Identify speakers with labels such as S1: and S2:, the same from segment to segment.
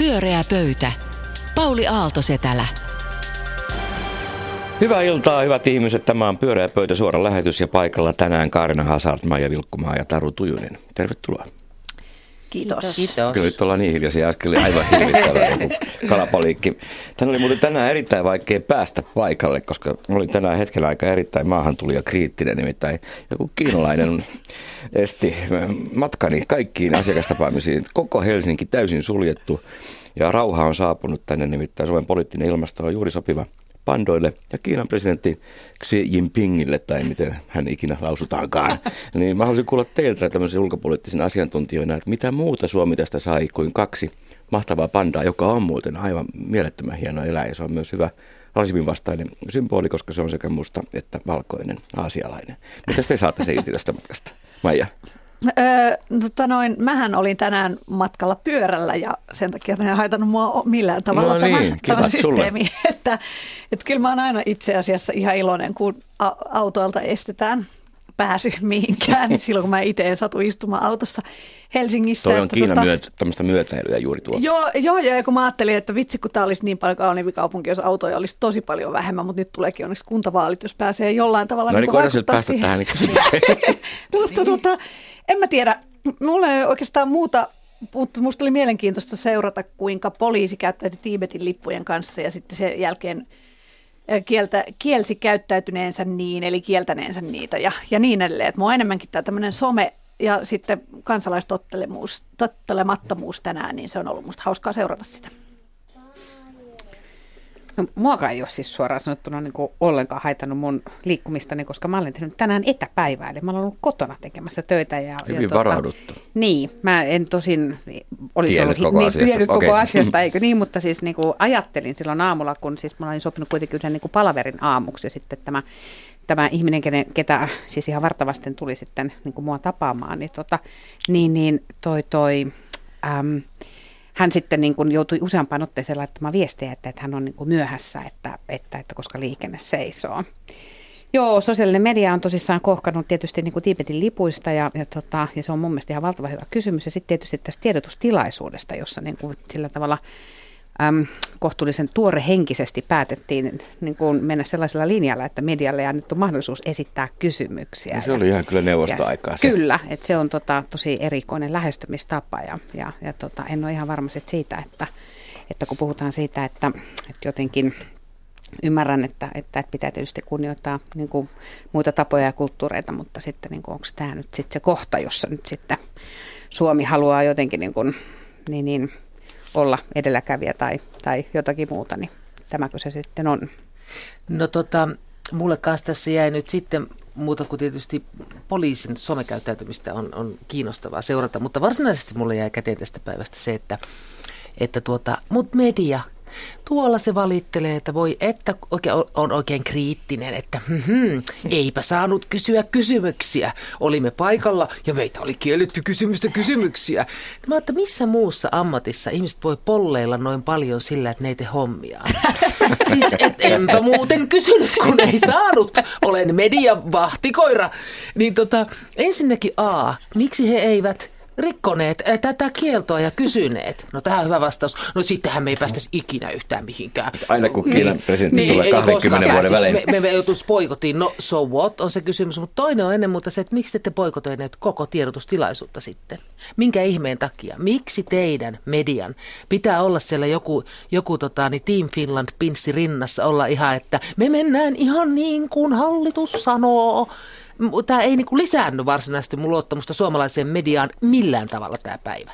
S1: Pyöreä pöytä. Pauli Aaltosetälä.
S2: Hyvää iltaa, hyvät ihmiset. Tämä on Pyöreä pöytä suora lähetys ja paikalla tänään Kaarina Hazard, Maija Vilkkumaa ja Taru Tujunen. Tervetuloa.
S3: Kiitos.
S4: Kiitos.
S2: Kyllä nyt ollaan niin hiljaisia, äsken oli aivan hirvittävä joku kalapaliikki. Tänne oli muuten tänään erittäin vaikea päästä paikalle, koska olin tänään hetken aika erittäin maahantuli ja kriittinen, nimittäin joku kiinalainen esti matkani kaikkiin asiakastapaamisiin. Koko Helsinki täysin suljettu ja rauha on saapunut tänne, nimittäin Suomen poliittinen ilmasto on juuri sopiva pandoille ja Kiinan presidentti Xi Jinpingille, tai miten hän ikinä lausutaankaan. Niin mä haluaisin kuulla teiltä tämmöisen ulkopoliittisen asiantuntijoina, että mitä muuta Suomi tästä sai kuin kaksi mahtavaa pandaa, joka on muuten aivan mielettömän hieno eläin. Se on myös hyvä rasismin vastainen symboli, koska se on sekä musta että valkoinen aasialainen. Mitä te saatte se irti tästä matkasta? Maija.
S3: Öö, tota noin, mähän olin tänään matkalla pyörällä ja sen takia tämä ei haitannut mua millään tavalla
S2: No
S3: tämä,
S2: niin,
S3: tämä systeemi. Että, että kyllä mä oon aina itse asiassa ihan iloinen, kun autoilta estetään pääsy mihinkään, niin silloin kun mä itse en satu istumaan autossa Helsingissä.
S2: Toi on
S3: että
S2: Kiinan
S3: tota-
S2: myötä, tämmöistä myötäilyä juuri tuo.
S3: Joo, joo, ja kun mä ajattelin, että vitsi, kun tämä olisi niin paljon kauniimpi kaupunki, jos autoja olisi tosi paljon vähemmän, mutta nyt tuleekin onneksi kuntavaalit, jos pääsee jollain tavalla
S2: No niin,
S3: niin
S2: nyt
S3: vaikuttaa
S2: päästä
S3: siihen.
S2: tähän niin kysymykseen.
S3: mutta tota, en mä tiedä, mulla ei oikeastaan muuta, mutta musta oli mielenkiintoista seurata, kuinka poliisi käyttäytyi Tiibetin lippujen kanssa ja sitten sen jälkeen kieltä, kielsi käyttäytyneensä niin, eli kieltäneensä niitä ja, ja niin edelleen. Et mua enemmänkin tämä tämmöinen some ja sitten kansalaistottelemus, tottelemattomuus tänään, niin se on ollut musta hauskaa seurata sitä.
S4: No, muakaan ei ole siis suoraan sanottuna niin kuin ollenkaan haitannut mun liikkumistani, koska mä olen tehnyt tänään etäpäivää, eli mä olen ollut kotona tekemässä töitä. Ja,
S2: Hyvin
S4: ja
S2: varauduttu.
S4: Niin, mä en tosin olisi
S2: Tiennyt
S4: ollut
S2: koko
S4: niin,
S2: asiasta,
S4: tiennyt
S2: okei.
S4: koko asiasta, eikö niin, mutta siis niin kuin ajattelin silloin aamulla, kun siis mä olin sopinut kuitenkin yhden niin kuin palaverin aamuksi ja sitten tämä tämä ihminen, kenen, ketä siis ihan vartavasten tuli sitten niin kuin mua tapaamaan, niin, tota, niin, niin toi, toi äm, hän sitten niin kuin joutui useampaan otteeseen laittamaan viestejä, että, että hän on niin kuin myöhässä, että, että, että koska liikenne seisoo. Joo, sosiaalinen media on tosissaan kohkannut tietysti niin kuin Tiibetin lipuista ja, ja, tota, ja se on mun mielestä ihan valtava hyvä kysymys. Ja sitten tietysti tästä tiedotustilaisuudesta, jossa niin kuin sillä tavalla äm, kohtuullisen tuorehenkisesti päätettiin niin kuin mennä sellaisella linjalla, että medialle ei annettu mahdollisuus esittää kysymyksiä.
S2: Ja se oli ihan kyllä neuvostoaikaa se.
S4: Kyllä, että se on tota, tosi erikoinen lähestymistapa ja, ja, ja tota, en ole ihan varma siitä, että, että kun puhutaan siitä, että, että jotenkin ymmärrän, että, että, että pitää tietysti kunnioittaa niin kuin muita tapoja ja kulttuureita, mutta sitten niin kuin, onko tämä nyt sitten se kohta, jossa nyt sitten Suomi haluaa jotenkin niin kuin, niin, niin, olla edelläkävijä tai, tai jotakin muuta, niin tämäkö se sitten on?
S5: No tota, mulle kanssa tässä jäi nyt sitten muuta kuin tietysti poliisin somekäyttäytymistä on, on kiinnostavaa seurata, mutta varsinaisesti mulle jäi käteen tästä päivästä se, että, että tuota, mut media, tuolla se valittelee, että voi, että oikein, on oikein kriittinen, että hmm, eipä saanut kysyä kysymyksiä. Olimme paikalla ja meitä oli kielletty kysymystä kysymyksiä. Mä että missä muussa ammatissa ihmiset voi polleilla noin paljon sillä, että ne ei tee hommiaan. Siis et enpä muuten kysynyt, kun ei saanut. Olen median vahtikoira. Niin tota, ensinnäkin A, miksi he eivät rikkoneet ää, tätä kieltoa ja kysyneet? No tähän on hyvä vastaus. No sittenhän me ei päästäisi ikinä yhtään mihinkään.
S2: Aina kun Kiinan presidentti tulee
S5: ei
S2: 20
S5: koskaan
S2: vuoden välein.
S5: Me, me, me joutuisi poikotiin. No so what on se kysymys, mutta toinen on ennen muuta se, että miksi te ette poikotoineet koko tiedotustilaisuutta sitten? Minkä ihmeen takia? Miksi teidän median pitää olla siellä joku, joku tota, niin Team Finland pinssi rinnassa olla ihan, että me mennään ihan niin kuin hallitus sanoo. Tämä ei niinku lisäänny varsinaisesti mun luottamusta suomalaiseen mediaan millään tavalla tämä päivä.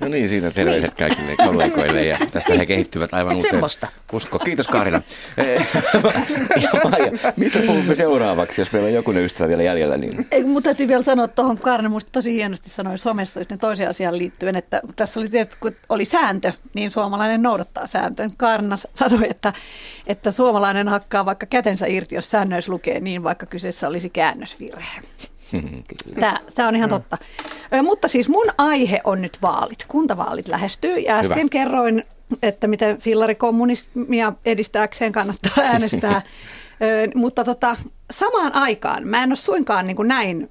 S2: No niin, siinä terveiset kaikille kollegoille ja tästä he kehittyvät aivan
S5: Et
S2: uuteen
S5: semmoista.
S2: usko. Kiitos Kaarina. Eh, ja Maija, mistä puhumme seuraavaksi, jos meillä on jokunen ystävä vielä jäljellä? Niin...
S3: Ei, mutta täytyy vielä sanoa tuohon, Kaarina musta tosi hienosti sanoi somessa yhteen toiseen asiaan liittyen, että tässä oli tietysti, kun oli sääntö, niin suomalainen noudattaa sääntöä. Kaarina sanoi, että, että suomalainen hakkaa vaikka kätensä irti, jos säännöissä lukee niin, vaikka kyseessä olisi käännösvirhe. Tämä, tämä on ihan totta. Mutta siis mun aihe on nyt vaalit. Kuntavaalit lähestyy ja äsken
S2: Hyvä.
S3: kerroin, että miten fillarikommunismia edistääkseen kannattaa äänestää. Mutta tota, samaan aikaan mä en ole suinkaan niin kuin näin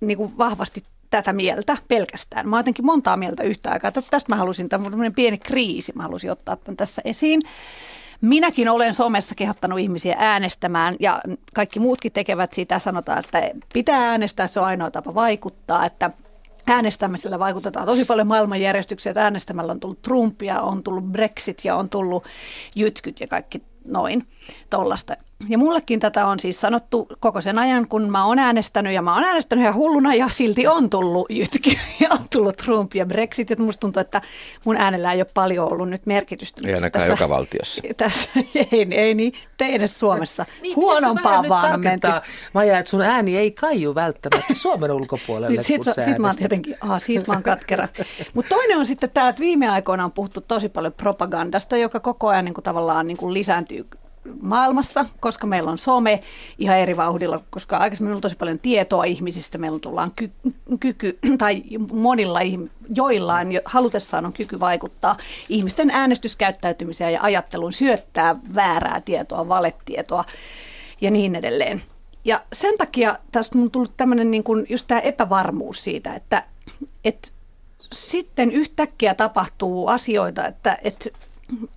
S3: niin kuin vahvasti tätä mieltä pelkästään. Mä oon jotenkin montaa mieltä yhtä aikaa. Tästä mä halusin, tämmöinen pieni kriisi, mä halusin ottaa tämän tässä esiin. Minäkin olen somessa kehottanut ihmisiä äänestämään ja kaikki muutkin tekevät sitä. Sanotaan, että pitää äänestää, se on ainoa tapa vaikuttaa, että äänestämisellä vaikutetaan tosi paljon maailmanjärjestyksiä. Äänestämällä on tullut Trumpia, on tullut Brexit ja on tullut jytkyt ja kaikki noin tollasta. Ja mullekin tätä on siis sanottu koko sen ajan, kun mä oon äänestänyt ja mä oon äänestänyt ihan hulluna ja silti on tullut jytky ja on tullut Trump ja Brexit. Ja musta tuntuu, että mun äänellä ei ole paljon ollut nyt merkitystä.
S2: Ei ainakaan tässä, joka valtiossa.
S3: Tässä, ei, ei niin, te edes Suomessa. niin, Huonompaa vaan on menty.
S5: Maja, että sun ääni ei kaiju välttämättä Suomen ulkopuolelle,
S3: nyt, sit, sit mä oon tietenkin, aha, siitä mä oon katkera. Mutta toinen on sitten tämä, että viime aikoina on puhuttu tosi paljon propagandasta, joka koko ajan niin kuin, tavallaan niin kuin lisääntyy maailmassa, koska meillä on some ihan eri vauhdilla, koska aikaisemmin meillä on tosi paljon tietoa ihmisistä, meillä tullaan ky- kyky, tai monilla joillain halutessaan on kyky vaikuttaa ihmisten äänestyskäyttäytymiseen ja ajatteluun, syöttää väärää tietoa, valetietoa ja niin edelleen. Ja sen takia tästä on tullut tämmöinen niin kuin just tämä epävarmuus siitä, että, että sitten yhtäkkiä tapahtuu asioita, että, että,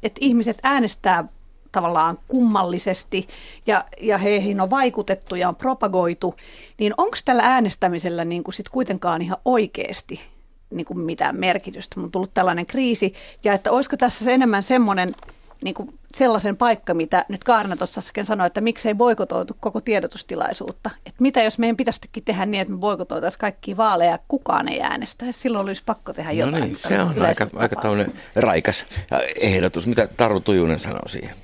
S3: että ihmiset äänestää tavallaan kummallisesti ja, ja heihin on vaikutettu ja on propagoitu, niin onko tällä äänestämisellä niin kuin sit kuitenkaan ihan oikeasti niin kuin mitään merkitystä? On tullut tällainen kriisi ja että olisiko tässä se enemmän semmoinen niin kuin sellaisen paikka, mitä nyt Kaarna tuossa äsken sanoi, että miksei boikotoitu koko tiedotustilaisuutta. Että mitä jos meidän pitäisikin tehdä niin, että me boikotoitaisiin kaikki vaaleja ja kukaan ei äänestä. Silloin olisi pakko tehdä jotain.
S2: No niin, se on aika, aika raikas ehdotus. Mitä Taru Tujunen sanoo siihen?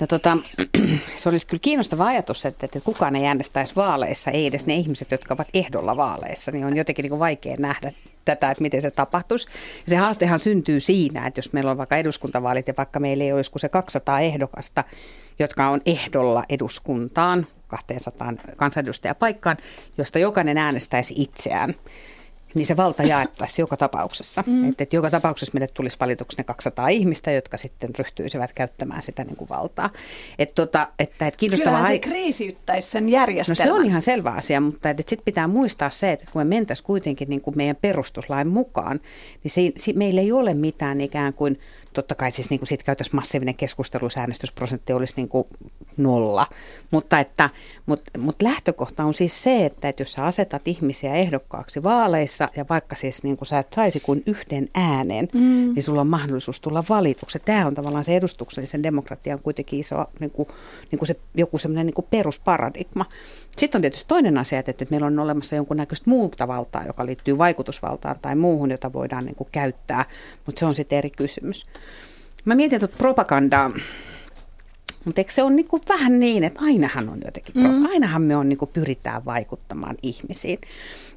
S4: No tota, se olisi kyllä kiinnostava ajatus, että, että kukaan ei äänestäisi vaaleissa, ei edes ne ihmiset, jotka ovat ehdolla vaaleissa, niin on jotenkin niin kuin vaikea nähdä tätä, että miten se tapahtuisi. Ja se haastehan syntyy siinä, että jos meillä on vaikka eduskuntavaalit ja vaikka meillä ei olisi kuin se 200 ehdokasta, jotka on ehdolla eduskuntaan, 200 kansanedustajapaikkaan, josta jokainen äänestäisi itseään niin se valta jaettaisiin joka tapauksessa. Mm. Että, että joka tapauksessa meille tulisi valituksi ne 200 ihmistä, jotka sitten ryhtyisivät käyttämään sitä niin kuin valtaa. Että, tota, että, että kiinnostavaa...
S3: Kyllähän se kriisiyttäisi sen järjestelmän.
S4: No se on ihan selvä asia, mutta että, että sitten pitää muistaa se, että kun me mentäisiin kuitenkin niin kuin meidän perustuslain mukaan, niin se, se, meillä ei ole mitään ikään kuin totta kai siis niin kuin siitä käytäisiin massiivinen keskustelu, äänestysprosentti olisi niin kuin nolla. Mutta, että, mutta, mutta lähtökohta on siis se, että, että jos sä asetat ihmisiä ehdokkaaksi vaaleissa ja vaikka siis niin kuin sä et saisi kuin yhden äänen, mm. niin sulla on mahdollisuus tulla valituksi. Tämä on tavallaan se edustuksellisen demokratian kuitenkin iso niin kuin, niin kuin se, joku semmoinen niin perusparadigma. Sitten on tietysti toinen asia, että, että meillä on olemassa jonkunnäköistä muuta valtaa, joka liittyy vaikutusvaltaan tai muuhun, jota voidaan niin kuin käyttää, mutta se on sitten eri kysymys. Mä mietin tuota propagandaa. Mutta eikö se ole niinku vähän niin, että ainahan on jotenkin, mm. ainahan me on niinku pyritään vaikuttamaan ihmisiin.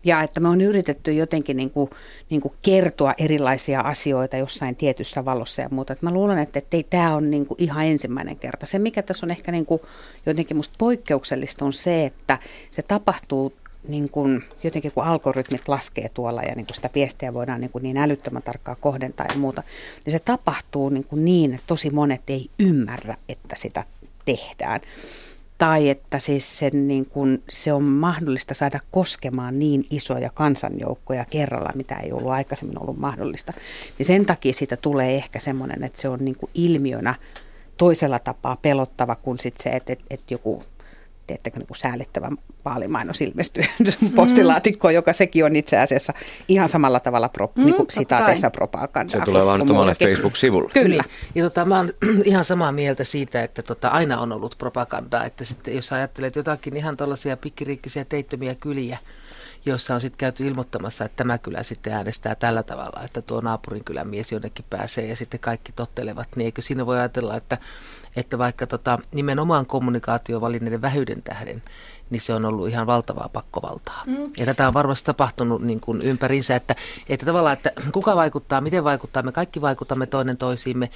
S4: Ja että me on yritetty jotenkin niinku, niinku kertoa erilaisia asioita jossain tietyssä valossa ja muuta. Et mä luulen, että, että ei tämä on niinku ihan ensimmäinen kerta. Se, mikä tässä on ehkä niinku jotenkin musta poikkeuksellista, on se, että se tapahtuu niin kuin, jotenkin kun algoritmit laskee tuolla ja niin kuin sitä viestiä voidaan niin, kuin niin älyttömän tarkkaan kohdentaa ja muuta, niin se tapahtuu niin, kuin niin, että tosi monet ei ymmärrä, että sitä tehdään. Tai että siis sen, niin kuin, se on mahdollista saada koskemaan niin isoja kansanjoukkoja kerralla, mitä ei ollut aikaisemmin ollut mahdollista. Niin sen takia siitä tulee ehkä semmoinen, että se on niin ilmiönä toisella tapaa pelottava kuin sit se, että, että, että joku teettekö niin säällittävä vaalimainos ilmestyy postilaatikkoon, joka sekin on itse asiassa ihan samalla tavalla pro, mm, niin kuin sitaateissa propagandaa.
S2: Se tulee vaan omalle Facebook-sivulle.
S5: Kyllä. Ja tota, mä oon ihan samaa mieltä siitä, että tota, aina on ollut propagandaa, että sitten jos ajattelet jotakin ihan tuollaisia pikkiriikkisiä teittömiä kyliä, joissa on sitten käyty ilmoittamassa, että tämä kylä sitten äänestää tällä tavalla, että tuo naapurin kylän mies jonnekin pääsee ja sitten kaikki tottelevat, niin eikö siinä voi ajatella, että, että vaikka tota, nimenomaan kommunikaatiovalinneiden vähyyden tähden, niin se on ollut ihan valtavaa pakkovaltaa. Mm. Ja tätä on varmasti tapahtunut niin kuin ympärinsä, että, että tavallaan, että kuka vaikuttaa, miten vaikuttaa, me kaikki vaikutamme toinen toisiimme,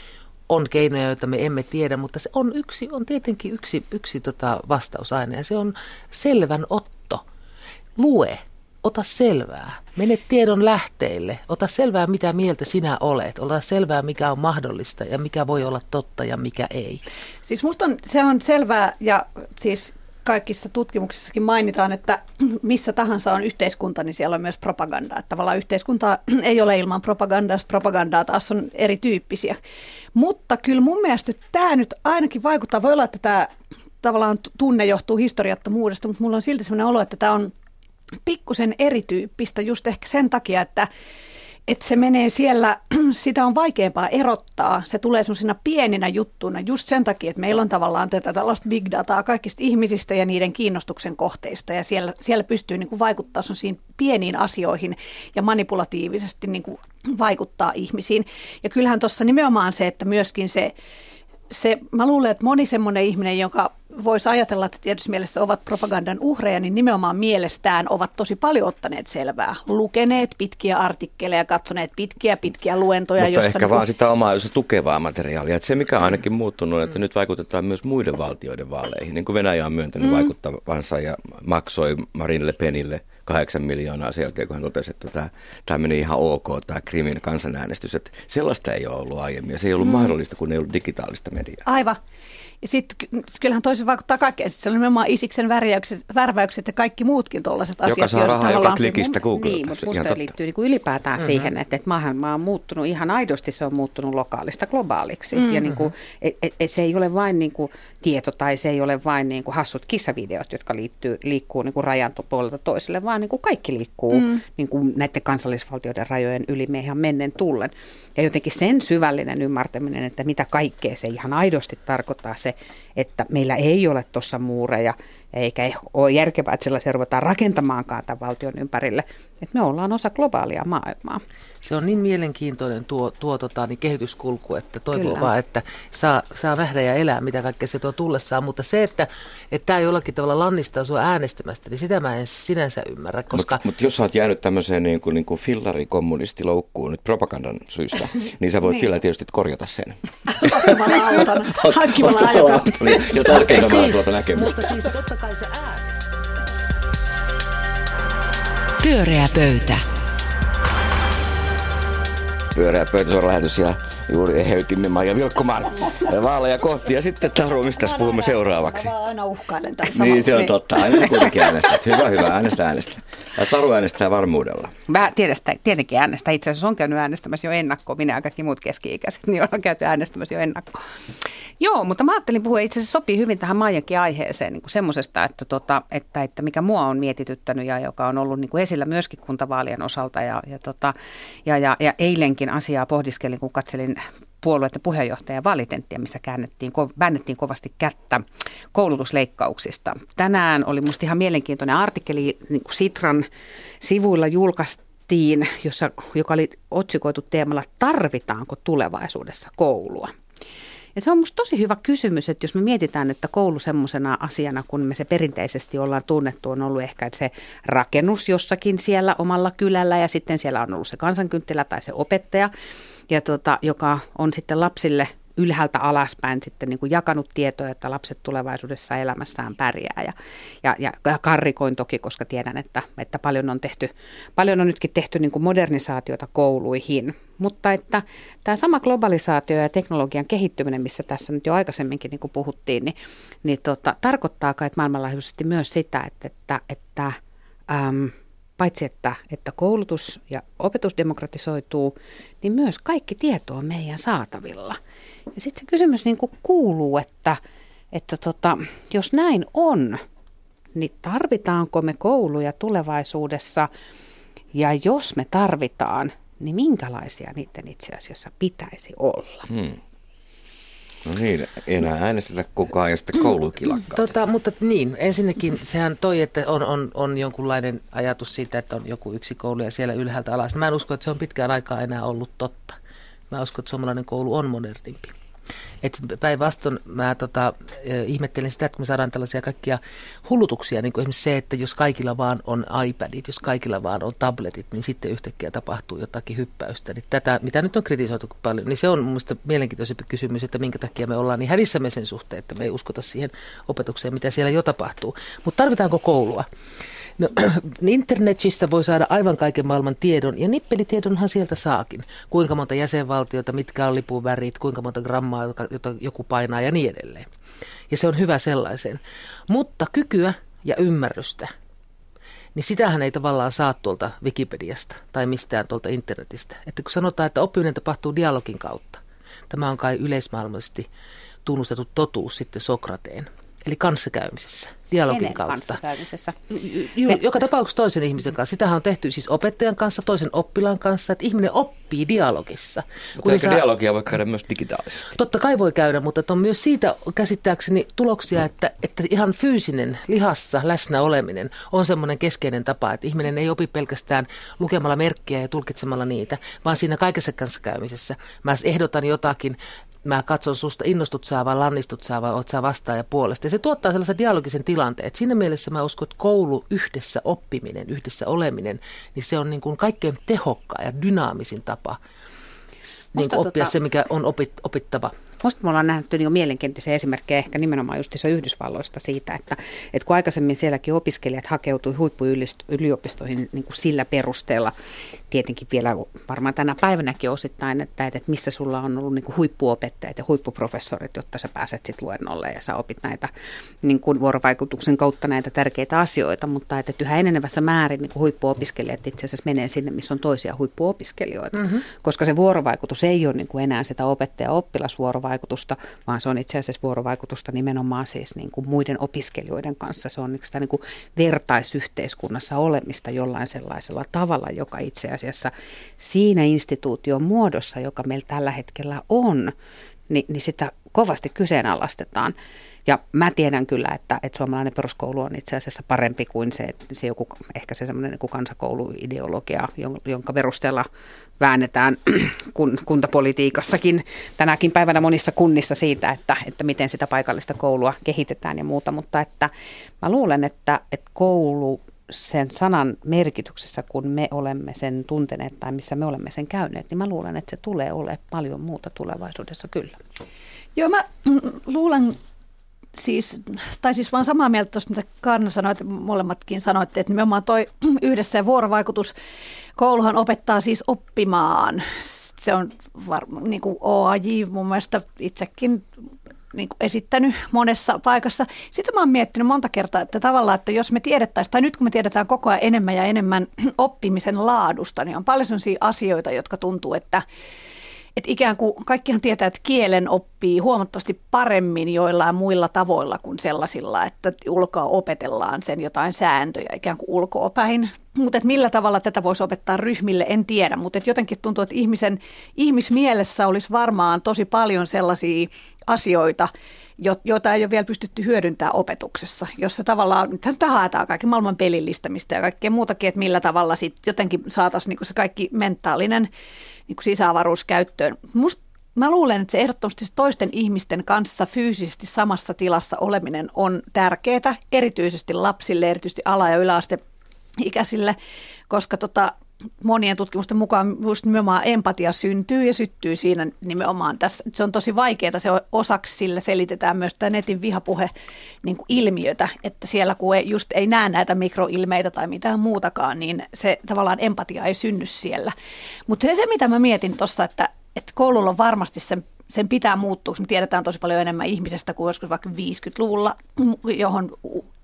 S5: on keinoja, joita me emme tiedä, mutta se on yksi, on tietenkin yksi, yksi tota vastaus aina, ja se on selvän otto. Lue, ota selvää. Mene tiedon lähteille. Ota selvää, mitä mieltä sinä olet. Ota selvää, mikä on mahdollista ja mikä voi olla totta ja mikä ei.
S3: Siis musta on, se on selvää ja siis kaikissa tutkimuksissakin mainitaan, että missä tahansa on yhteiskunta, niin siellä on myös propagandaa. Tavallaan yhteiskunta ei ole ilman propagandaa, propagandaa taas on erityyppisiä. Mutta kyllä mun mielestä tämä nyt ainakin vaikuttaa, voi olla, että tämä tavallaan tunne johtuu historiattomuudesta, mutta mulla on silti sellainen olo, että tämä on pikkusen erityyppistä just ehkä sen takia, että että se menee siellä, sitä on vaikeampaa erottaa. Se tulee semmoisina pieninä juttuina just sen takia, että meillä on tavallaan tätä tällaista big dataa kaikista ihmisistä ja niiden kiinnostuksen kohteista. Ja siellä, siellä pystyy niin kuin vaikuttaa pieniin asioihin ja manipulatiivisesti niin kuin vaikuttaa ihmisiin. Ja kyllähän tuossa nimenomaan se, että myöskin se, se, mä luulen, että moni semmoinen ihminen, joka voisi ajatella, että tietysti mielessä ovat propagandan uhreja, niin nimenomaan mielestään ovat tosi paljon ottaneet selvää. Lukeneet pitkiä artikkeleja, katsoneet pitkiä pitkiä luentoja.
S2: Mutta
S3: jossa
S2: ehkä
S3: niin
S2: vaan sitä omaa jos tukevaa materiaalia. Että se mikä on ainakin muuttunut, että nyt vaikutetaan myös muiden valtioiden vaaleihin. Niin kuin Venäjä on myöntänyt mm. vaikuttavansa ja maksoi Marine Le Penille – kahdeksan miljoonaa sen jälkeen, kun hän totesi, että tämä, tämä meni ihan ok, tämä Krimin kansanäänestys. Että sellaista ei ole ollut aiemmin ja se ei ollut mm. mahdollista, kun ei ollut digitaalista mediaa.
S3: Aivan. Ja sitten kyllähän toisen vaikuttaa kaikkeen. Sitten se on nimenomaan Isiksen värjäykset, värväykset ja kaikki muutkin tuollaiset asiat.
S2: Joka saa rahaa joka klikistä Googlelta.
S4: Niin, mutta musta liittyy niin kuin ylipäätään mm-hmm. siihen, että, että maailma on muuttunut ihan aidosti, se on muuttunut lokaalista globaaliksi. Mm-hmm. Ja niin kuin, et, et, se ei ole vain niin kuin tieto tai se ei ole vain niin kuin hassut kissavideot, jotka liittyy, liikkuu niin kuin rajan puolelta toiselle, vaan niin kuin kaikki liikkuu mm. niin kuin näiden kansallisvaltioiden rajojen yli me ihan mennen tullen. Ja jotenkin sen syvällinen ymmärtäminen, että mitä kaikkea se ihan aidosti tarkoittaa se, että meillä ei ole tuossa muureja, eikä ole järkevää, että sellaisia ruvetaan rakentamaankaan tämän valtion ympärille. Että me ollaan osa globaalia maailmaa.
S5: Se on niin mielenkiintoinen tuo, tuo tota, niin kehityskulku, että toivoo Kyllä. vaan, että saa, saa nähdä ja elää, mitä kaikkea se tuo tullessaan. Mutta se, että tämä jollakin tavalla lannistaa sinua äänestämästä, niin sitä mä en sinänsä ymmärrä. Koska...
S2: Mutta mut jos sä oot jäänyt tämmöiseen niin kuin, niin kuin fillarikommunistiloukkuun nyt propagandan syystä, niin sä voit niin. kyllä tietysti korjata sen.
S3: Ostamalla auton, hankkimalla ajokortti.
S2: Ja tarkentamalla siis, tuota näkemystä.
S5: Mutta siis totta kai se äänestää.
S1: Pyöreä pöytä.
S2: Pyöreä pöytä lähetys ja juuri eheytimme Maija Vilkkomaan vaaleja kohti. Ja sitten Taru, mistä puhumme seuraavaksi?
S3: Mä aina uhkailen
S2: Niin, se on totta. Aina kuitenkin äänestät. Hyvä, hyvä. Äänestä, äänestä. Ja Taru äänestää varmuudella.
S4: Mä tiedestä, tietenkin äänestä. Itse asiassa on käynyt äänestämässä jo ennakkoon. Minä ja kaikki muut keski-ikäiset, niin on käyty äänestämässä jo ennakkoon. Joo, mutta mä ajattelin puhua, itse asiassa sopii hyvin tähän Maijankin aiheeseen niin semmoisesta, että, tota, että, että mikä mua on mietityttänyt ja joka on ollut niin kuin esillä myöskin kuntavaalien osalta. Ja, ja, tota, ja, ja, ja eilenkin asiaa pohdiskelin, kun katselin puolueiden puheenjohtajan valitenttia, missä käännettiin, väännettiin kovasti kättä koulutusleikkauksista. Tänään oli minusta ihan mielenkiintoinen artikkeli niin kuin Sitran sivuilla julkaistiin, jossa, joka oli otsikoitu teemalla Tarvitaanko tulevaisuudessa koulua? Ja se on minusta tosi hyvä kysymys, että jos me mietitään, että koulu semmoisena asiana, kun me se perinteisesti ollaan tunnettu, on ollut ehkä se rakennus jossakin siellä omalla kylällä ja sitten siellä on ollut se kansankynttilä tai se opettaja, ja tota, joka on sitten lapsille ylhäältä alaspäin sitten niin kuin jakanut tietoa, että lapset tulevaisuudessa elämässään pärjää. Ja, ja, ja karrikoin toki, koska tiedän, että, että paljon on tehty, paljon on nytkin tehty niin kuin modernisaatiota kouluihin. Mutta että tämä sama globalisaatio ja teknologian kehittyminen, missä tässä nyt jo aikaisemminkin niin kuin puhuttiin, niin, niin tota, tarkoittaa kai maailmanlaajuisesti myös sitä, että, että, että äm, paitsi että, että koulutus ja opetus demokratisoituu, niin myös kaikki tieto on meidän saatavilla. Ja sitten se kysymys niin kuin kuuluu, että, että tota, jos näin on, niin tarvitaanko me kouluja tulevaisuudessa? Ja jos me tarvitaan, niin minkälaisia niiden itse asiassa pitäisi olla? Hmm.
S2: No niin, enää äänestetä kukaan ja sitten koulukin
S5: Tota, mutta niin, ensinnäkin sehän toi, että on, on, on jonkunlainen ajatus siitä, että on joku yksi koulu ja siellä ylhäältä alas. Mä en usko, että se on pitkään aikaa enää ollut totta. Mä uskon, että suomalainen koulu on modernimpi. Päinvastoin mä tota, ihmettelin sitä, että me saadaan tällaisia kaikkia hullutuksia, niin kuin esimerkiksi se, että jos kaikilla vaan on iPadit, jos kaikilla vaan on tabletit, niin sitten yhtäkkiä tapahtuu jotakin hyppäystä. Niin tätä, mitä nyt on kritisoitu paljon, niin se on mielestäni mielenkiintoisempi kysymys, että minkä takia me ollaan niin hädissämme sen suhteen, että me ei uskota siihen opetukseen, mitä siellä jo tapahtuu. Mutta tarvitaanko koulua? No, internetistä voi saada aivan kaiken maailman tiedon, ja nippelitiedonhan sieltä saakin. Kuinka monta jäsenvaltiota, mitkä on lipun värit, kuinka monta grammaa, jota joku painaa ja niin edelleen. Ja se on hyvä sellaiseen. Mutta kykyä ja ymmärrystä, niin sitähän ei tavallaan saa tuolta Wikipediasta tai mistään tuolta internetistä. Että kun sanotaan, että oppiminen tapahtuu dialogin kautta, tämä on kai yleismaailmallisesti tunnustettu totuus sitten Sokrateen, eli kanssakäymisessä dialogin
S4: Kenen
S5: kautta.
S4: kanssakäymisessä?
S5: Ju, joka tapauksessa toisen ihmisen kanssa. Sitähän on tehty siis opettajan kanssa, toisen oppilaan kanssa, että ihminen oppii dialogissa.
S2: Mutta ehkä dialogia voi käydä myös digitaalisesti.
S5: Totta kai voi käydä, mutta on myös siitä käsittääkseni tuloksia, että, että ihan fyysinen lihassa läsnä oleminen on semmoinen keskeinen tapa, että ihminen ei opi pelkästään lukemalla merkkiä ja tulkitsemalla niitä, vaan siinä kaikessa kanssakäymisessä. Mä ehdotan jotakin, mä katson susta, innostut saa vai lannistut saa vai oot sä vastaan ja puolesta. Ja se tuottaa sellaisen dialogisen tilanteen. Et siinä mielessä mä uskon, että koulu yhdessä oppiminen, yhdessä oleminen, niin se on niin kuin kaikkein tehokkain ja dynaamisin tapa niin kuin oppia tota... se, mikä on opit, opittava.
S4: Musta me ollaan nähty niin mielenkiintoisia esimerkkejä ehkä nimenomaan just Yhdysvalloista siitä, että, että kun aikaisemmin sielläkin opiskelijat hakeutui huippuyliopistoihin niin kuin sillä perusteella, tietenkin vielä varmaan tänä päivänäkin osittain, että, että missä sulla on ollut niin kuin huippuopettajat ja huippuprofessorit, jotta sä pääset sitten luennolle ja sä opit näitä niin kuin vuorovaikutuksen kautta näitä tärkeitä asioita, mutta että yhä enenevässä määrin niin kuin huippuopiskelijat itse asiassa menee sinne, missä on toisia huippuopiskelijoita, mm-hmm. koska se vuorovaikutus ei ole niin kuin enää sitä opettaja-oppilasvuorovaikutusta, vaan se on itse asiassa vuorovaikutusta nimenomaan siis niin kuin muiden opiskelijoiden kanssa. Se on sitä niin kuin vertaisyhteiskunnassa olemista jollain sellaisella tavalla, joka itse asiassa siinä instituution muodossa, joka meillä tällä hetkellä on, niin, niin sitä kovasti kyseenalaistetaan. Ja mä tiedän kyllä, että, että suomalainen peruskoulu on itse asiassa parempi kuin se, se joku, ehkä se semmoinen niin kansakouluideologia, jonka perusteella väännetään kun, kuntapolitiikassakin tänäkin päivänä monissa kunnissa siitä, että, että miten sitä paikallista koulua kehitetään ja muuta. Mutta että mä luulen, että, että koulu sen sanan merkityksessä, kun me olemme sen tunteneet tai missä me olemme sen käyneet, niin mä luulen, että se tulee olemaan paljon muuta tulevaisuudessa kyllä.
S3: Joo, mä luulen siis, tai siis vaan samaa mieltä tuosta, mitä Karna sanoi, että molemmatkin sanoitte, että nimenomaan toi yhdessä ja vuorovaikutus, kouluhan opettaa siis oppimaan. Se on varmaan niin kuin OAJ mun mielestä itsekin niin kuin esittänyt monessa paikassa. Sitten mä oon miettinyt monta kertaa, että tavallaan, että jos me tiedettäisiin, tai nyt kun me tiedetään koko ajan enemmän ja enemmän oppimisen laadusta, niin on paljon sellaisia asioita, jotka tuntuu, että että ikään kuin kaikkihan tietää, että kielen oppii huomattavasti paremmin joillain muilla tavoilla kuin sellaisilla, että ulkoa opetellaan sen jotain sääntöjä ikään kuin ulkoopäin. Mutta millä tavalla tätä voisi opettaa ryhmille, en tiedä, mutta jotenkin tuntuu, että ihmisen, ihmismielessä olisi varmaan tosi paljon sellaisia asioita, joita ei ole vielä pystytty hyödyntämään opetuksessa, jossa tavallaan, nythän haetaan kaiken maailman pelillistämistä ja kaikkea muutakin, että millä tavalla sitten jotenkin saataisiin niin se kaikki mentaalinen niin sisäavaruus käyttöön. Musta Mä luulen, että se ehdottomasti toisten ihmisten kanssa fyysisesti samassa tilassa oleminen on tärkeää, erityisesti lapsille, erityisesti ala- ja yläaste ikäisille, koska tota, monien tutkimusten mukaan just nimenomaan empatia syntyy ja syttyy siinä nimenomaan tässä. Se on tosi vaikeaa, se osaksi sillä selitetään myös tämä netin vihapuhe niin kuin ilmiötä, että siellä kun ei, just ei näe näitä mikroilmeitä tai mitään muutakaan, niin se tavallaan empatia ei synny siellä. Mutta se, se, mitä mä mietin tuossa, että, että koululla on varmasti sen sen pitää muuttua, koska me tiedetään tosi paljon enemmän ihmisestä kuin joskus vaikka 50-luvulla, johon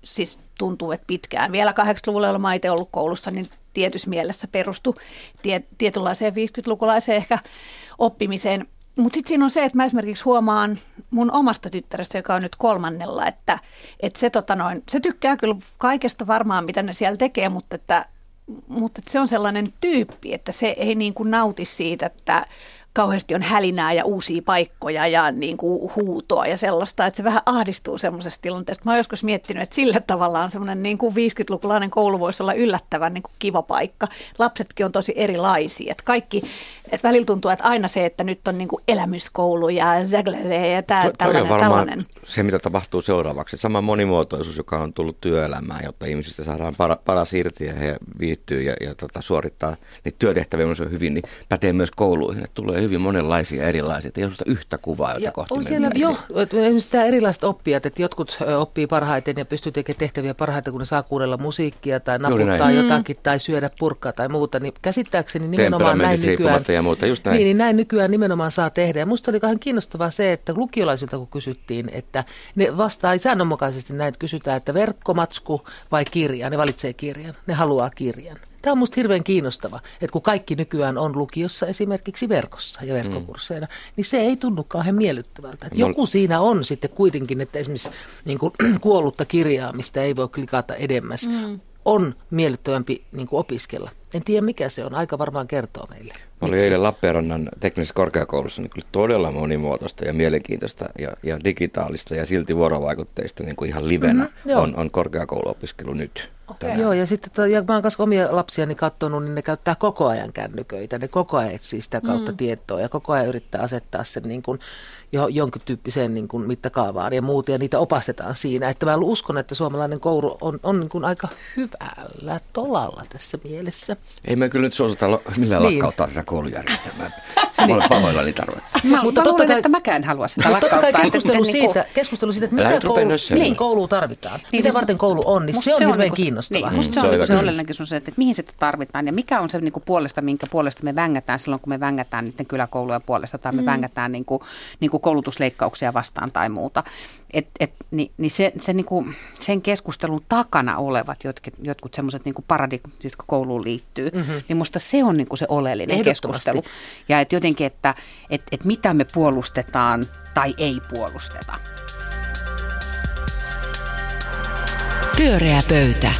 S3: siis tuntuu, että pitkään. Vielä 80-luvulla, jolloin mä itse ollut koulussa, niin tietyssä mielessä perustu tie, tietynlaiseen 50-lukulaiseen ehkä oppimiseen. Mutta sitten siinä on se, että mä esimerkiksi huomaan mun omasta tyttärestä, joka on nyt kolmannella, että, että se, tota noin, se tykkää kyllä kaikesta varmaan, mitä ne siellä tekee, mutta että, mutta se on sellainen tyyppi, että se ei niin kuin nauti siitä, että kauheasti on hälinää ja uusia paikkoja ja niin kuin huutoa ja sellaista, että se vähän ahdistuu semmoisesta tilanteesta. Mä oon joskus miettinyt, että sillä tavalla on semmoinen niin kuin 50-lukulainen koulu voisi olla yllättävän niin kuin kiva paikka. Lapsetkin on tosi erilaisia, että kaikki, että välillä tuntuu, että aina se, että nyt on niin kuin elämyskoulu ja ja tää, to, tällainen,
S2: on
S3: tällainen.
S2: se, mitä tapahtuu seuraavaksi. Sama monimuotoisuus, joka on tullut työelämään, jotta ihmisistä saadaan para, paras irti ja he viihtyy ja, ja tota, suorittaa niitä työtehtäviä hyvin, niin pätee myös kouluihin. Että tulee hyvin monenlaisia erilaisia. Ei ole yhtä kuvaa, jota
S5: Ja
S2: kohti
S5: on siellä, jo, esimerkiksi tämä erilaiset oppijat, että jotkut oppii parhaiten ja pystyy tekemään tehtäviä parhaiten, kun ne saa kuunnella musiikkia tai naputtaa
S2: näin.
S5: jotakin tai syödä purkkaa tai muuta, niin käsittääkseni nimenomaan näin nykyään,
S2: ja muuta, just näin.
S5: Niin, niin näin nykyään nimenomaan saa tehdä. Ja musta oli kauhean kiinnostavaa se, että lukiolaisilta kun kysyttiin, että ne vastaa säännönmukaisesti näin, että kysytään, että verkkomatsku vai kirja, ne valitsee kirjan, ne haluaa kirjan. Tämä on musta hirveän kiinnostava, että kun kaikki nykyään on lukiossa esimerkiksi verkossa ja verkkokursseina, niin se ei tunnu kauhean miellyttävältä. Että
S2: Mol-
S5: joku siinä on sitten kuitenkin, että esimerkiksi niin kuin kuollutta kirjaa, mistä ei voi klikata edemmäs, mm. on miellyttävämpi niin kuin opiskella. En tiedä mikä se on, aika varmaan kertoo meille.
S2: Mä olin eilen Lappeenrannan teknisessä korkeakoulussa, niin kyllä todella monimuotoista ja mielenkiintoista ja, ja digitaalista ja silti vuorovaikutteista niin kuin ihan livenä
S5: Mhm, joo.
S2: on, on korkeakouluopiskelu nyt.
S5: Okay. Joo, ja sitten to, ja mä oon kanssa omia lapsiani katsonut, niin ne käyttää koko ajan kännyköitä. Ne koko ajan etsii sitä kautta mm. tietoa ja koko ajan yrittää asettaa sen niin kuin jonkin tyyppiseen niin kuin mittakaavaan ja muuta, ja niitä opastetaan siinä. Että mä uskon, että suomalainen koulu on, on niin kuin aika hyvällä tolalla tässä mielessä.
S2: Ei me kyllä nyt suosita millään
S5: Niin.
S2: lakkauttaa tätä koulujärjestelmää. Mä olen pahoillani tarvetta.
S4: Mä,
S5: Mutta
S4: Mutta mä
S5: totta
S4: luulen,
S5: kai-
S4: että mäkään en halua sitä
S5: Mutta totta kai
S4: lakkauttaa. että
S5: keskustelu
S4: miten
S5: siitä,
S4: niinku-
S5: keskustelu siitä, että mitä, koulu, niin, kouluun tarvitaan. Niin mitä
S4: siis-
S5: varten koulu on, niin se on hirveän
S4: niinku-
S5: kiinnostavaa.
S4: Niin, musta se
S2: se
S4: on,
S2: on
S4: niinku
S2: hyvä
S4: se oleellinen kysymys, että mihin sitä tarvitaan ja mikä on se niinku puolesta, minkä puolesta me vängätään silloin, kun me vängätään niiden kyläkoulujen puolesta tai me mm. vängätään niinku, niinku koulutusleikkauksia vastaan tai muuta. Et, et, niin, niin se, se niinku, sen keskustelun takana olevat jotkut, jotkut semmoiset niinku paradigmat, jotka kouluun liittyy, mm-hmm. niin musta se on niinku se oleellinen keskustelu. Ja että jotenkin, että et, et mitä me puolustetaan tai ei puolusteta.
S1: Pyöreä pöytä.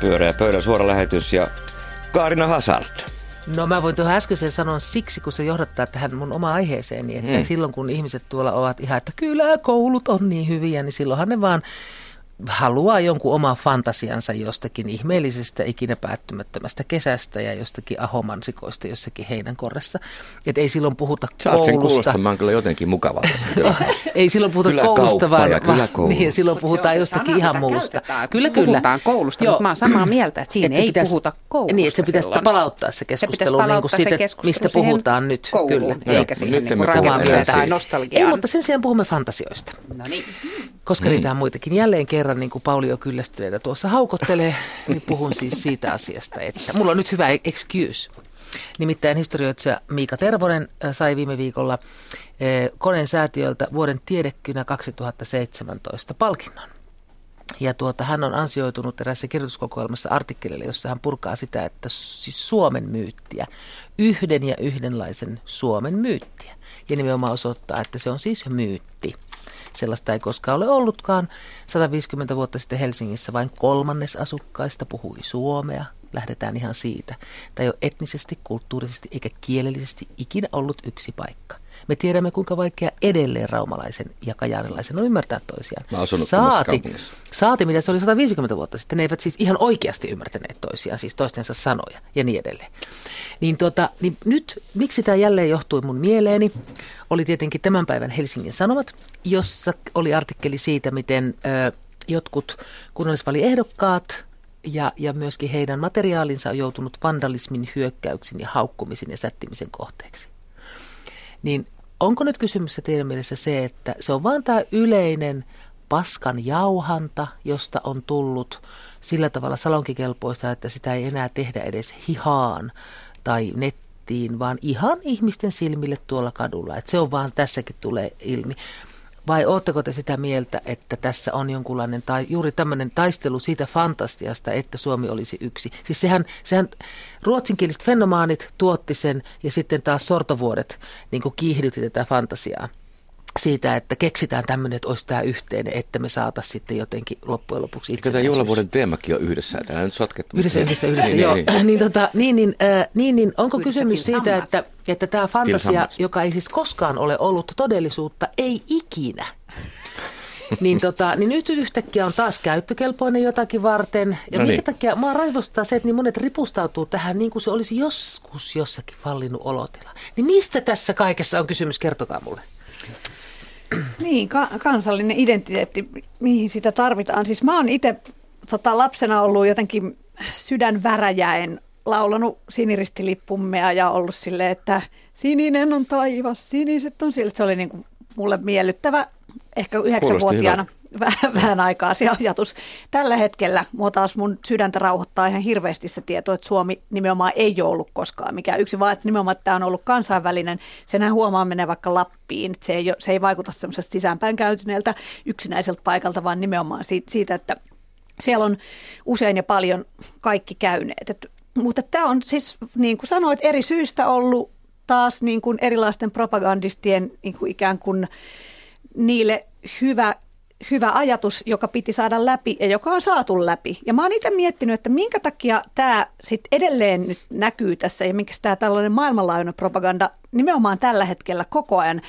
S2: Pyöreä pöydän suora lähetys ja Kaarina Hazard.
S5: No mä voin tuohon äskeiseen sanoa siksi, kun se johdattaa tähän mun oma aiheeseeni, että mm. silloin kun ihmiset tuolla ovat ihan, että kyllä koulut on niin hyviä, niin silloinhan ne vaan haluaa jonkun oman fantasiansa jostakin ihmeellisestä, ikinä päättymättömästä kesästä ja jostakin ahomansikoista jossakin heinänkorressa. Että ei silloin puhuta
S2: Saat sen
S5: koulusta.
S2: kuulostamaan kyllä jotenkin mukavalta.
S5: ei silloin puhuta
S2: Kyläkauppa
S5: koulusta, vaan,
S2: ja kyläkoulu.
S5: niin, ja silloin
S4: Mut
S5: puhutaan
S4: se on se
S5: jostakin
S4: sana,
S5: ihan muusta.
S4: käytetään.
S5: Kyllä, kyllä.
S4: Puhutaan koulusta, mutta mä oon samaa mieltä, että siinä
S5: Et
S4: ei
S5: pitäisi-
S4: puhuta koulusta
S5: Niin, että se pitäisi
S4: silloin.
S5: palauttaa se
S4: Se pitäisi
S5: keskustelu niin kuin
S4: palauttaa se
S5: siitä,
S4: keskustelu
S5: mistä puhutaan nyt.
S4: kouluun,
S5: Kyllä.
S4: eikä siihen
S2: nyt
S4: niin.
S5: Ei, mutta sen sijaan puhumme fantasioista.
S4: No niin.
S5: Koska niitä on muitakin. Jälleen kerran, niin kuin Pauli jo kyllästyneenä tuossa haukottelee, niin puhun siis siitä asiasta, että mulla on nyt hyvä excuse. Nimittäin historioitsija Miika Tervonen äh, sai viime viikolla eh, Koneen säätiöltä vuoden tiedekynä 2017 palkinnon. Ja tuota, hän on ansioitunut erässä kirjoituskokoelmassa artikkelille, jossa hän purkaa sitä, että siis Suomen myyttiä, yhden ja yhdenlaisen Suomen myyttiä. Ja nimenomaan osoittaa, että se on siis myytti. Sellaista ei koskaan ole ollutkaan. 150 vuotta sitten Helsingissä vain kolmannes asukkaista puhui suomea. Lähdetään ihan siitä. Tai ole etnisesti, kulttuurisesti eikä kielellisesti ikinä ollut yksi paikka. Me tiedämme, kuinka vaikea edelleen raumalaisen ja kajaanilaisen on ymmärtää toisiaan.
S2: Mä
S5: Saati, saati, mitä se oli 150 vuotta sitten. Ne eivät siis ihan oikeasti ymmärtäneet toisiaan, siis toistensa sanoja ja niin edelleen. Niin, tota, niin nyt, miksi tämä jälleen johtui mun mieleeni, oli tietenkin tämän päivän Helsingin Sanomat, jossa oli artikkeli siitä, miten ö, jotkut kunnallisvaliehdokkaat ja, ja myöskin heidän materiaalinsa on joutunut vandalismin, hyökkäyksin ja haukkumisen ja sättimisen kohteeksi. Niin onko nyt kysymys teidän mielessä se, että se on vaan tämä yleinen paskan jauhanta, josta on tullut sillä tavalla salonkikelpoista, että sitä ei enää tehdä edes hihaan tai nettiin, vaan ihan ihmisten silmille tuolla kadulla. Että se on vaan, tässäkin tulee ilmi. Vai ootteko te sitä mieltä, että tässä on jonkunlainen, tai juuri tämmöinen taistelu siitä fantastiasta, että Suomi olisi yksi? Siis sehän, sehän ruotsinkieliset fenomaanit tuotti sen, ja sitten taas sortovuodet niin kiihdytti tätä fantasiaa siitä, että keksitään tämmöinen, että olisi tämä yhteinen, että me saataisiin sitten jotenkin loppujen lopuksi
S2: Eikö tämä juhlavuoden teemakin on yhdessä? Täällä nyt sotkettu.
S5: Yhdessä, yhdessä, yhdessä,
S2: Niin,
S5: joo.
S2: niin.
S5: niin, tota, niin, niin, äh, niin, niin, onko
S4: Yhdessä
S5: kysymys siitä, että, että tämä fantasia, joka ei siis koskaan ole ollut todellisuutta, ei ikinä, niin, tota, niin nyt yhtäkkiä on taas käyttökelpoinen jotakin varten. Ja
S2: No
S5: minkä
S2: niin.
S5: takia mua raivostaa se, että niin monet ripustautuu tähän niin kuin se olisi joskus jossakin fallinnut olotila. Niin mistä tässä kaikessa on kysymys? Kertokaa mulle.
S3: Niin, ka- kansallinen identiteetti, mihin sitä tarvitaan. Siis mä oon itse tota, lapsena ollut jotenkin sydänväräjäen laulanut siniristilippummea ja ollut silleen, että sininen on taivas, siniset on sillä. Se oli niin kuin mulle miellyttävä ehkä yhdeksänvuotiaana vähän, aikaa se ajatus. Tällä hetkellä mua taas mun sydäntä rauhoittaa ihan hirveästi se tieto, että Suomi nimenomaan ei ole ollut koskaan mikä yksi, vaan että nimenomaan että tämä on ollut kansainvälinen. Senhän huomaa menee vaikka Lappiin. Se ei, se ei vaikuta semmoiselta sisäänpäin käytyneeltä yksinäiseltä paikalta, vaan nimenomaan siitä, siitä että siellä on usein ja paljon kaikki käyneet. Et, mutta tämä on siis, niin kuin sanoit, eri syistä ollut taas niin kuin erilaisten propagandistien niin kuin ikään kuin niille hyvä hyvä ajatus, joka piti saada läpi ja joka on saatu läpi. Ja mä oon itse miettinyt, että minkä takia tämä sitten edelleen nyt näkyy tässä ja minkä tämä tällainen maailmanlaajuinen propaganda nimenomaan tällä hetkellä koko ajan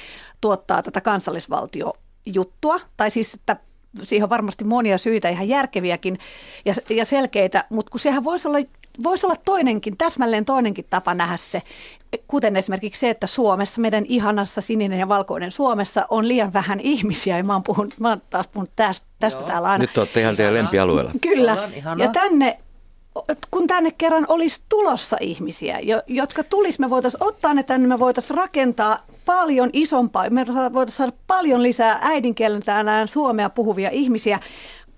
S3: tuottaa tätä kansallisvaltiojuttua. Tai siis, että siihen on varmasti monia syitä, ihan järkeviäkin ja, ja selkeitä, mutta kun sehän voisi olla voisi olla toinenkin, täsmälleen toinenkin tapa nähdä se, kuten esimerkiksi se, että Suomessa, meidän ihanassa sininen ja valkoinen Suomessa on liian vähän ihmisiä. Ja mä oon, puhun, mä oon taas puhunut tästä, tästä täällä aina.
S2: Nyt olette ihan teidän lempialueella.
S3: Kyllä. Ja tänne kun tänne kerran olisi tulossa ihmisiä, jotka tulisi, me voitaisiin ottaa ne tänne, me voitaisiin rakentaa paljon isompaa, me voitaisiin saada paljon lisää äidinkielen täällä suomea puhuvia ihmisiä,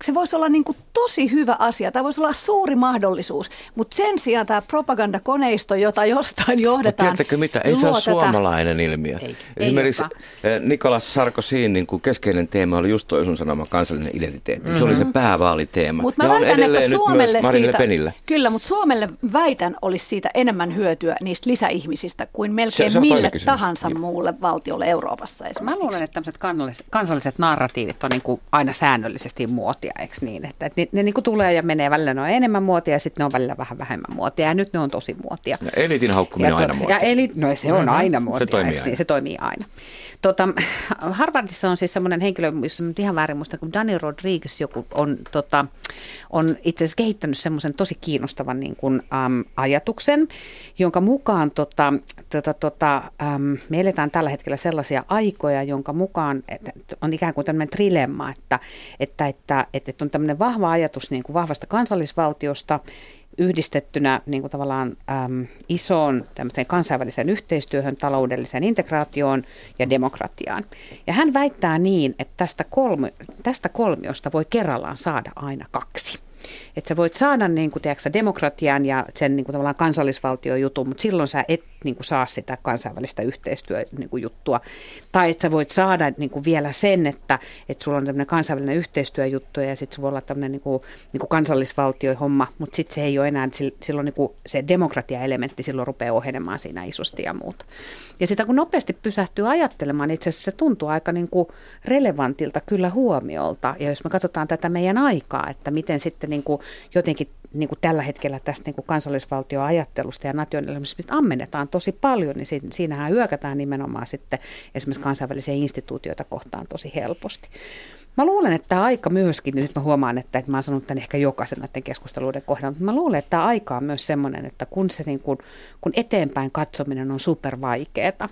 S3: se voisi olla niin kuin tosi hyvä asia. Tämä voisi olla suuri mahdollisuus. Mutta sen sijaan tämä propagandakoneisto, jota jostain johdetaan...
S2: Mutta tiedättekö mitä? Ei se ole suomalainen ilmiö.
S4: Ei,
S2: Esimerkiksi
S4: ei
S2: Nikolas Sarkozyn niin kuin keskeinen teema oli just toi sun sanoma kansallinen identiteetti. Mm-hmm. Se oli se päävaaliteema.
S3: Mutta mä ja väitän, että Suomelle siitä... Penillä. Kyllä, mutta Suomelle väitän olisi siitä enemmän hyötyä niistä lisäihmisistä kuin melkein se, se mille tahansa ja. muulle valtiolle Euroopassa esimerkiksi.
S4: Mä luulen, että tämmöiset kansalliset, kansalliset narratiivit on niin kuin aina säännöllisesti muotia muotia, eikö niin? Että, että ne, ne niin kuin tulee ja menee, välillä ne on enemmän muotia ja sitten ne on välillä vähän vähemmän muotia ja nyt ne on tosi muotia.
S2: Ja elitin haukkuminen on aina muotia.
S4: Ja eli, no se on mm-hmm. aina muotia, se toimii, aina. Niin? se toimii aina. Tota, Harvardissa on siis semmoinen henkilö, jos nyt ihan väärin muista, kun Dani Rodriguez joku on, tota, on itse asiassa kehittänyt semmoisen tosi kiinnostavan niin kuin, äm, ajatuksen, jonka mukaan tota, tota, tota, äm, me eletään tällä hetkellä sellaisia aikoja, jonka mukaan on ikään kuin tämmöinen trilemma, että, että, että, että on tämmöinen vahva ajatus niin kuin vahvasta kansallisvaltiosta, yhdistettynä niin kuin tavallaan äm, isoon kansainväliseen yhteistyöhön, taloudelliseen integraatioon ja demokratiaan. Ja hän väittää niin, että tästä, kolmi, tästä kolmiosta voi kerrallaan saada aina kaksi. Että sä voit saada niin kuin, tiedätkö, demokratian ja sen niin kuin, tavallaan kansallisvaltiojutun, mutta silloin sä et niin kuin, saa sitä kansainvälistä yhteistyöjuttua. Niin tai että sä voit saada niin kuin, vielä sen, että, että sulla on tämmöinen kansainvälinen yhteistyöjuttu ja sitten se voi olla tämmöinen niin kuin, niin kuin kansallisvaltiohomma, mutta sitten se ei ole enää, silloin niin kuin, se demokratia-elementti silloin rupeaa ohenemaan siinä isosti ja muuta. Ja sitä kun nopeasti pysähtyy ajattelemaan, itse asiassa se tuntuu aika niin kuin relevantilta kyllä huomiolta. Ja jos me katsotaan tätä meidän aikaa, että miten sitten niin kuin jotenkin niin kuin tällä hetkellä tästä niin kuin kansallisvaltioajattelusta ja nationalismista ammennetaan tosi paljon, niin siinähän hyökätään nimenomaan sitten esimerkiksi kansainvälisiä instituutioita kohtaan tosi helposti. Mä luulen, että tämä aika myöskin, nyt mä huomaan, että, että mä oon sanonut tämän ehkä jokaisen näiden keskusteluiden kohdalla, mutta mä luulen, että tämä aika on myös semmoinen, että kun, se niin kuin, kun eteenpäin katsominen on supervaikeeta,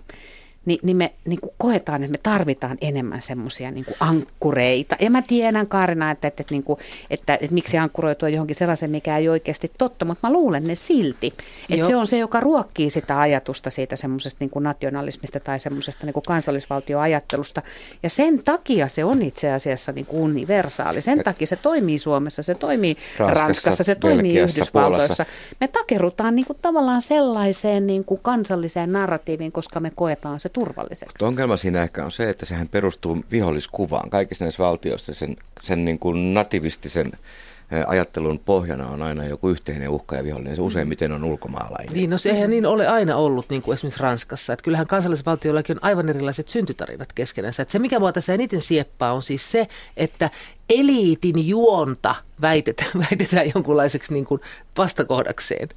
S4: niin, niin me niin kuin koetaan, että me tarvitaan enemmän semmoisia niin ankkureita. Ja mä tiedän Kaarina, että, että, että, niin kuin, että, että, miksi ankkuroitua johonkin sellaisen, mikä ei oikeasti totta, mutta mä luulen ne silti. Että se on se, joka ruokkii sitä ajatusta siitä semmoisesta niin nationalismista tai semmoisesta niin kansallisvaltioajattelusta. Ja sen takia se on itse asiassa niin kuin universaali. Sen takia se toimii Suomessa, se toimii Ranskassa, Ranskassa se toimii Belgiassa, Yhdysvaltoissa. Puolassa. Me takerutaan niin kuin tavallaan sellaiseen niin kuin kansalliseen narratiiviin, koska me koetaan se turvalliseksi.
S2: Ongelma siinä ehkä on se, että sehän perustuu viholliskuvaan. Kaikissa näissä valtioissa sen, sen niin kuin nativistisen ajattelun pohjana on aina joku yhteinen uhka ja vihollinen. Se mm. useimmiten on ulkomaalainen.
S5: Niin, no sehän niin ole aina ollut, niin kuin esimerkiksi Ranskassa. Että kyllähän kansallisvaltioillakin on aivan erilaiset syntytarinat keskenänsä. Että se, mikä mua tässä eniten sieppaa, on siis se, että eliitin juonta väitetään, väitetään jonkunlaiseksi niin kuin vastakohdakseen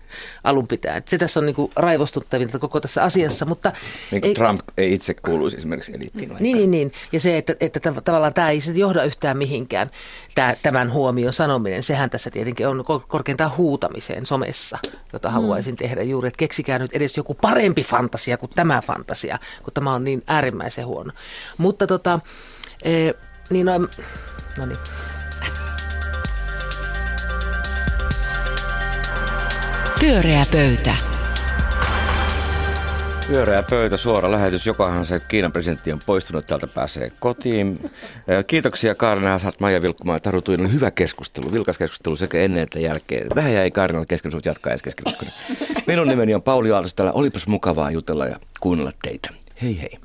S5: alun pitäen. Se tässä on niin kuin raivostuttavinta koko tässä asiassa. Mutta
S2: niin kuin ei, Trump ei itse kuuluisi esimerkiksi eliittiin.
S5: Niin, niin, niin. Ja se, että, että tavallaan tämä ei johda yhtään mihinkään, tämä, tämän huomion sanominen. Sehän tässä tietenkin on korkeintaan huutamiseen somessa, jota mm. haluaisin mm. tehdä juuri. Että keksikää nyt edes joku parempi fantasia kuin tämä fantasia, kun tämä on niin äärimmäisen huono. Mutta tota, e, niin no, No niin.
S1: Pyöreä pöytä.
S2: Pyöreä pöytä, suora lähetys. Jokahan se Kiinan presidentti on poistunut, täältä pääsee kotiin. Kiitoksia Kaarina Hasat, Maija Vilkkumaa ja Taru Tuinen. Hyvä keskustelu, vilkas keskustelu sekä ennen että jälkeen. Vähän jäi Kaarinalle kesken, sinut jatkaa edes kesken. Minun nimeni on Pauli Aaltos, täällä olipas mukavaa jutella ja kuunnella teitä. Hei hei.